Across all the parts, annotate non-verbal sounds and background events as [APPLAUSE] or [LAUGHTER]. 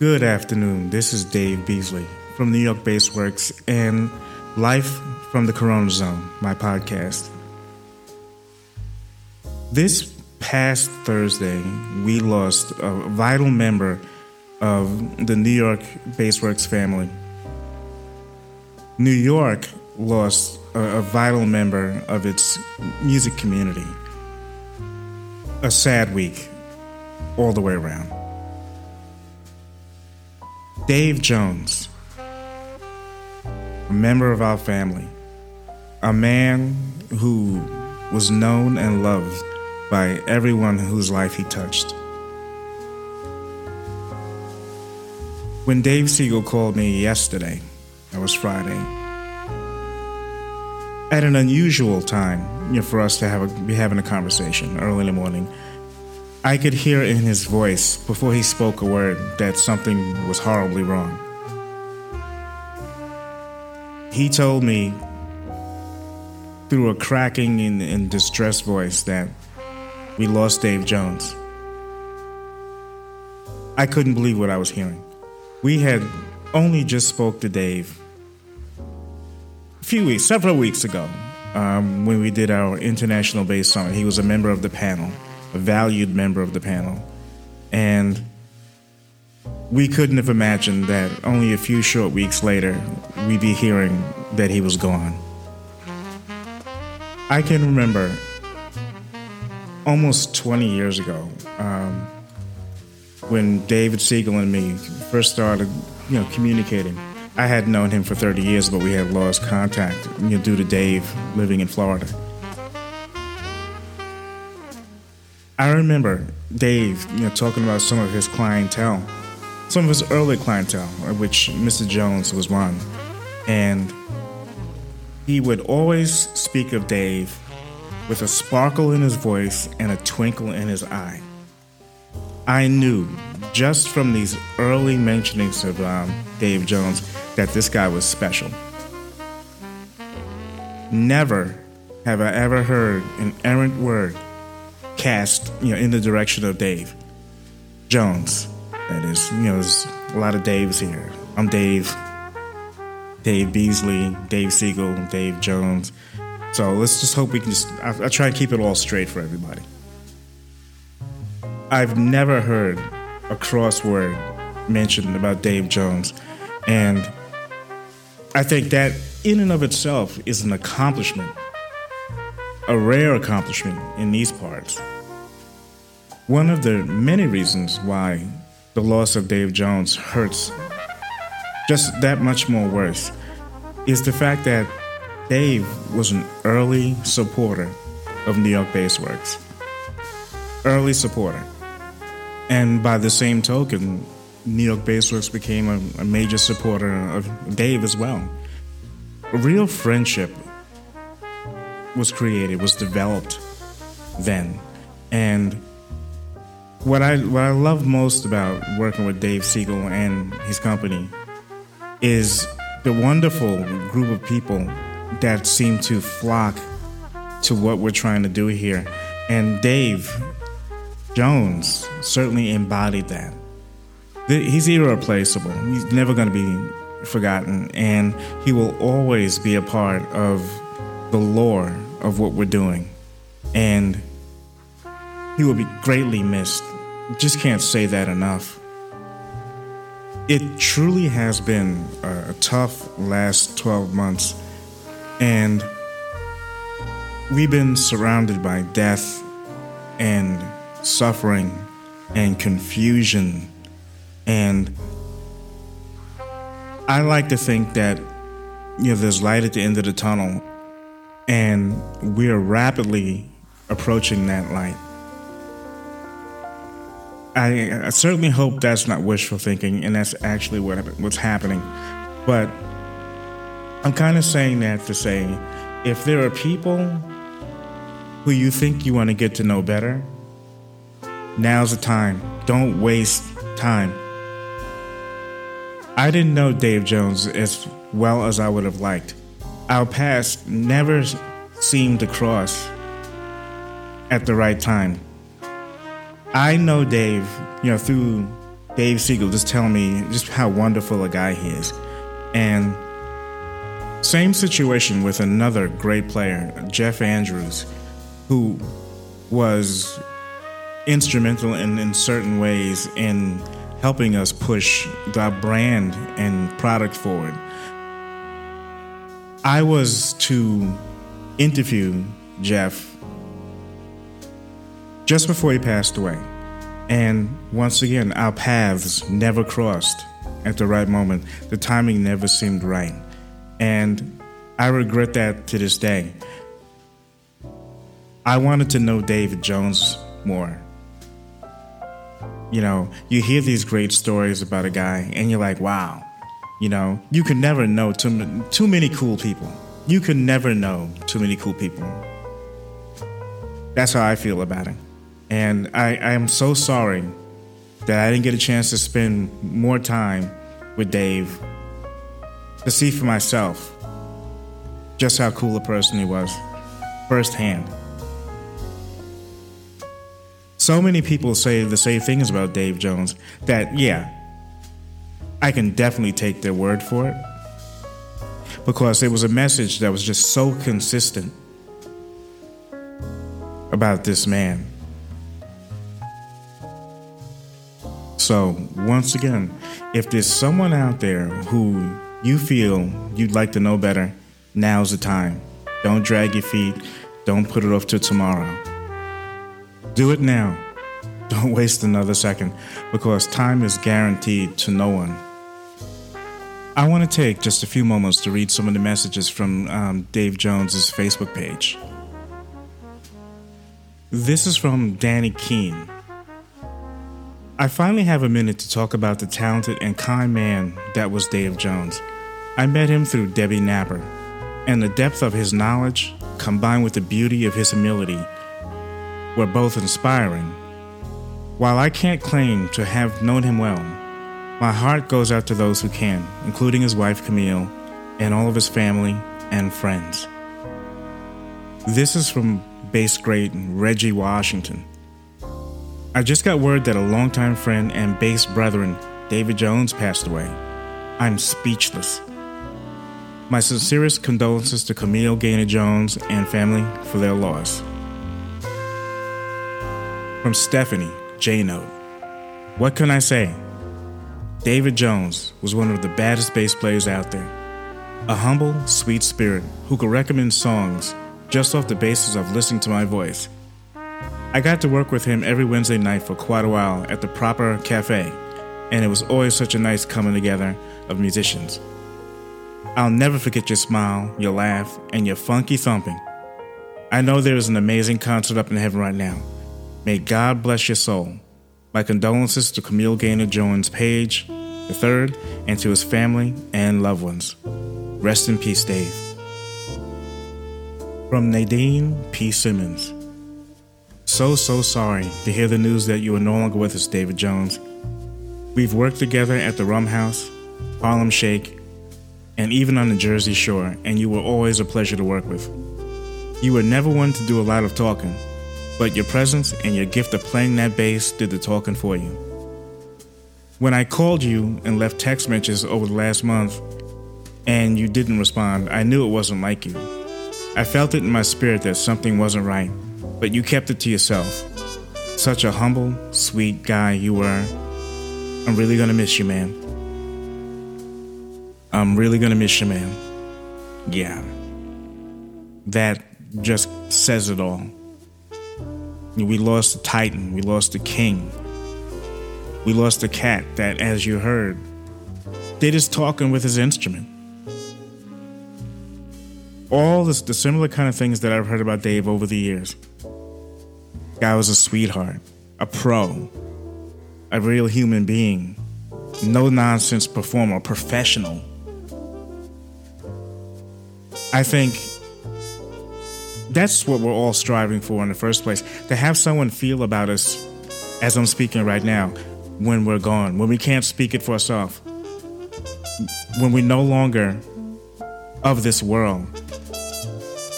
Good afternoon. This is Dave Beasley from New York Bassworks and Life from the Corona Zone, my podcast. This past Thursday, we lost a vital member of the New York Bassworks family. New York lost a, a, vital member of its music community. A sad week all the way around. Dave Jones, a member of our family, a man who was known and loved by everyone whose life he touched. When Dave Siegel called me yesterday, that was Friday, at an unusual time for us to have a, be having a conversation early in the morning, I could hear in his voice before he spoke a word that something was horribly wrong. He told me through a cracking and, and distressed voice that we lost Dave Jones. I couldn't believe what I was hearing. We had only just spoke to Dave a few weeks, several weeks ago, um, when we did our international bass summit. He was a member of the panel, a valued member of the panel, and we couldn't have imagined that only a few short weeks later we'd be hearing that he was gone. I can remember almost 20 years ago, um, when David Siegel and me first started, you know, communicating. I had known him for 30 years, but we had lost contact you know, due to Dave living in Florida. I remember Dave, you know, talking about some of his clientele, some of his early clientele, of which Mr. Jones was one, and he would always speak of Dave with a sparkle in his voice and a twinkle in his eye. I knew just from these early mentionings of um, Dave Jones that this guy was special. Never have I ever heard an errant word cast you know, in the direction of Dave Jones. That is, you know, there's a lot of Daves here. I'm Dave, Dave Beasley, Dave Siegel, Dave Jones. So let's just hope we can just, I, I try and keep it all straight for everybody. I've never heard a crossword mentioned about Dave Jones. And I think that in and of itself is an accomplishment, a rare accomplishment in these parts. One of the many reasons why the loss of Dave Jones hurts just that much more worse is the fact that Dave was an early supporter of New York Bassworks. Early supporter. And by the same token, New York Bassworks became a, a major supporter of Dave as well. A real friendship was created, was developed then. And what I what I love most about working with Dave Siegel and his company is the wonderful group of people that seem to flock to what we're trying to do here. And Dave Jones certainly embodied that. He's irreplaceable. He's never going to be forgotten, and he will always be a part of the lore of what we're doing. And he will be greatly missed. Just can't say that enough. It truly has been a tough last 12 months and we've been surrounded by death and suffering and confusion. And I like to think that you know there's light at the end of the tunnel and we are rapidly approaching that light. I, I, certainly hope that's not wishful thinking and that's actually what what's happening. But I'm kind of saying that to say if there are people who you think you want to get to know better, now's the time. Don't waste time. I didn't know Dave Jones as well as I would have liked. Our paths never seemed to cross at the right time. I know Dave, you know, through Dave Siegel just telling me just how wonderful a guy he is. And same situation with another great player, Jeff Andrews, who was instrumental in, in certain ways in helping us push the brand and product forward. I was to interview Jeff just before he passed away. And once again, our paths never crossed at the right moment. The timing never seemed right. And I regret that to this day. I wanted to know David Jones more. You know, you hear these great stories about a guy, and you're like, wow, you know, you can never know too, too many cool people. You can never know too many cool people. That's how I feel about it. And I, I am so sorry that I didn't get a chance to spend more time with Dave to see for myself just how cool a person he was firsthand. So many people say the same things about Dave Jones that, yeah, I can definitely take their word for it because it was a message that was just so consistent about this man. So, once again, if there's someone out there who you feel you'd like to know better, now's the time. Don't drag your feet, don't put it off till tomorrow. Do it now. [LAUGHS] Don't waste another second because time is guaranteed to no one. I want to take just a few moments to read some of the messages from um, Dave Jones's Facebook page. This is from Danny Keene. I finally have a minute to talk about the talented and kind man that was Dave Jones. I met him through Debbie Napper, and the depth of his knowledge, combined with the beauty of his humility, were both inspiring. While I can't claim to have known him well, my heart goes out to those who can, including his wife Camille and all of his family and friends. This is from bass great Reggie Washington. I just got word that a longtime friend and bass brethren, David Jones, passed away. I'm speechless. My sincerest condolences to Camille Gaynor Jones and family for their loss. From Stephanie J Note. What can I say? David Jones was one of the baddest bass players out there. A humble, sweet spirit who could recommend songs just off the basis of listening to my voice. I got to work with him every Wednesday night for quite a while at the Proper Cafe, and it was always such a nice coming together of musicians. I'll never forget your smile, your laugh, and your funky thumping. I know there is an amazing concert up in heaven right now. May God bless your soul. My condolences to Camille Gaynor Jones Page III and to his family and loved ones. Rest in peace, Dave. From Nadine P. Simmons. So, so sorry to hear the news that you are no longer with us, David Jones. We've worked together at the Rum House, Harlem Shake, and even on the Jersey Shore, and you were always a pleasure to work with. You were never one to do a lot of talking, but your presence and your gift of playing that bass did the talking for you. When I called you and left text messages over the last month and you didn't respond, I knew it wasn't like you. I felt it in my spirit that something wasn't right, but you kept it to yourself. Such a humble, sweet guy you were. I'm really gonna miss you, man. I'm really gonna miss you, man. Yeah. That just says it all. We lost the Titan, we lost the King. We lost a cat that, as you heard, did his talking with his instrument. All this, the similar kind of things that I've heard about Dave over the years. Guy was a sweetheart, a pro, a real human being, no nonsense performer, professional. I think that's what we're all striving for in the first place to have someone feel about us as I'm speaking right now when we're gone, when we can't speak it for ourselves, when we're no longer of this world.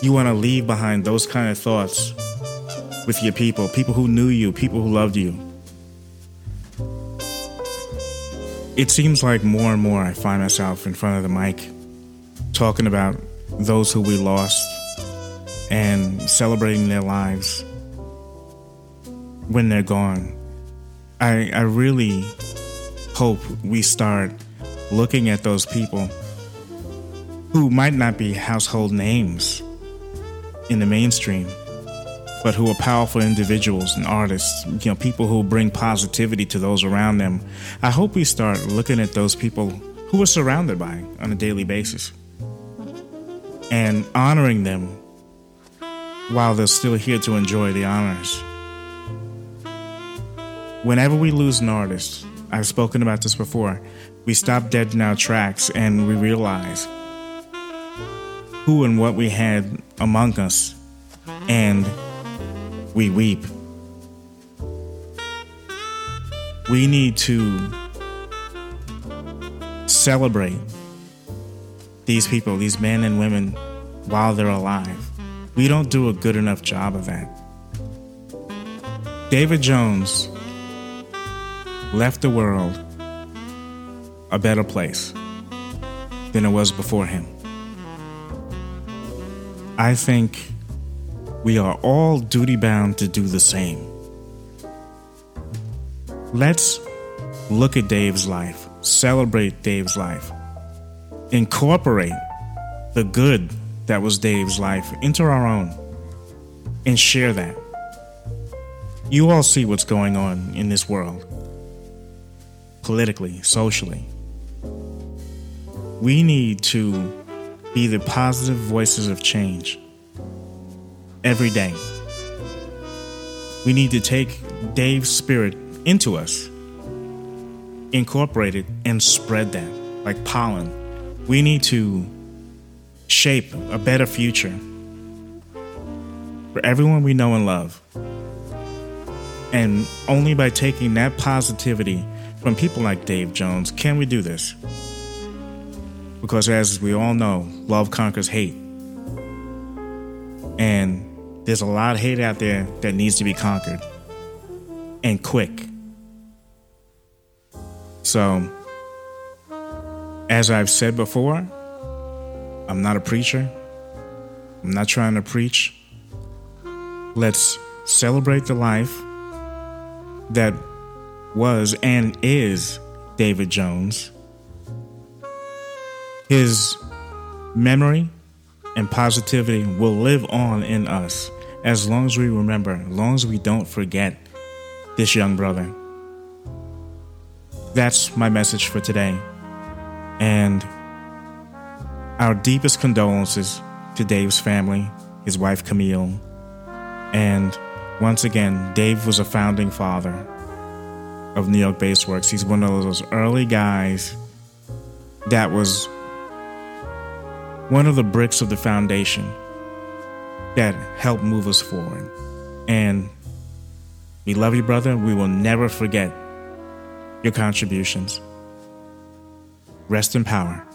You want to leave behind those kind of thoughts with your people, people who knew you, people who loved you. it seems like more and more I find myself in front of the mic talking about those who we lost and celebrating their lives when they're gone. I, I really hope we start looking at those people who might not be household names in the mainstream, but who are powerful individuals and artists, you know, people who bring positivity to those around them. I hope we start looking at those people who we're surrounded by on a daily basis and honoring them while they're still here to enjoy the honors. Whenever we lose an artist, I've spoken about this before, we stop dead in our tracks and we realize who and what we had among us, and we weep. We need to celebrate these people, these men and women, while they're alive. We don't do a good enough job of that. David Jones left the world a better place than it was before him. I think we are all duty bound to do the same. Let's look at Dave's life, celebrate Dave's life, incorporate the good that was Dave's life into our own, and share that. You all see what's going on in this world politically, socially. We need to be the positive voices of change every day. We need to take Dave's spirit into us, incorporate it, and spread that like pollen. We need to shape a better future for everyone we know and love. And only by taking that positivity from people like Dave Jones can we do this. Because as we all know, love conquers hate. And there's a lot of hate out there that needs to be conquered. And quick. So, as I've said before, I'm not a preacher. I'm not trying to preach. Let's celebrate the life that was and is David Jones. His memory and positivity will live on in us as long as we remember, as long as we don't forget this young brother. That's my message for today. And our deepest condolences to Dave's family, his wife Camille. And once again, Dave was a founding father of New York Bassworks. He's one of those early guys that was one of the bricks of the foundation that helped move us forward. And we love you, brother. We will never forget your contributions. Rest in power.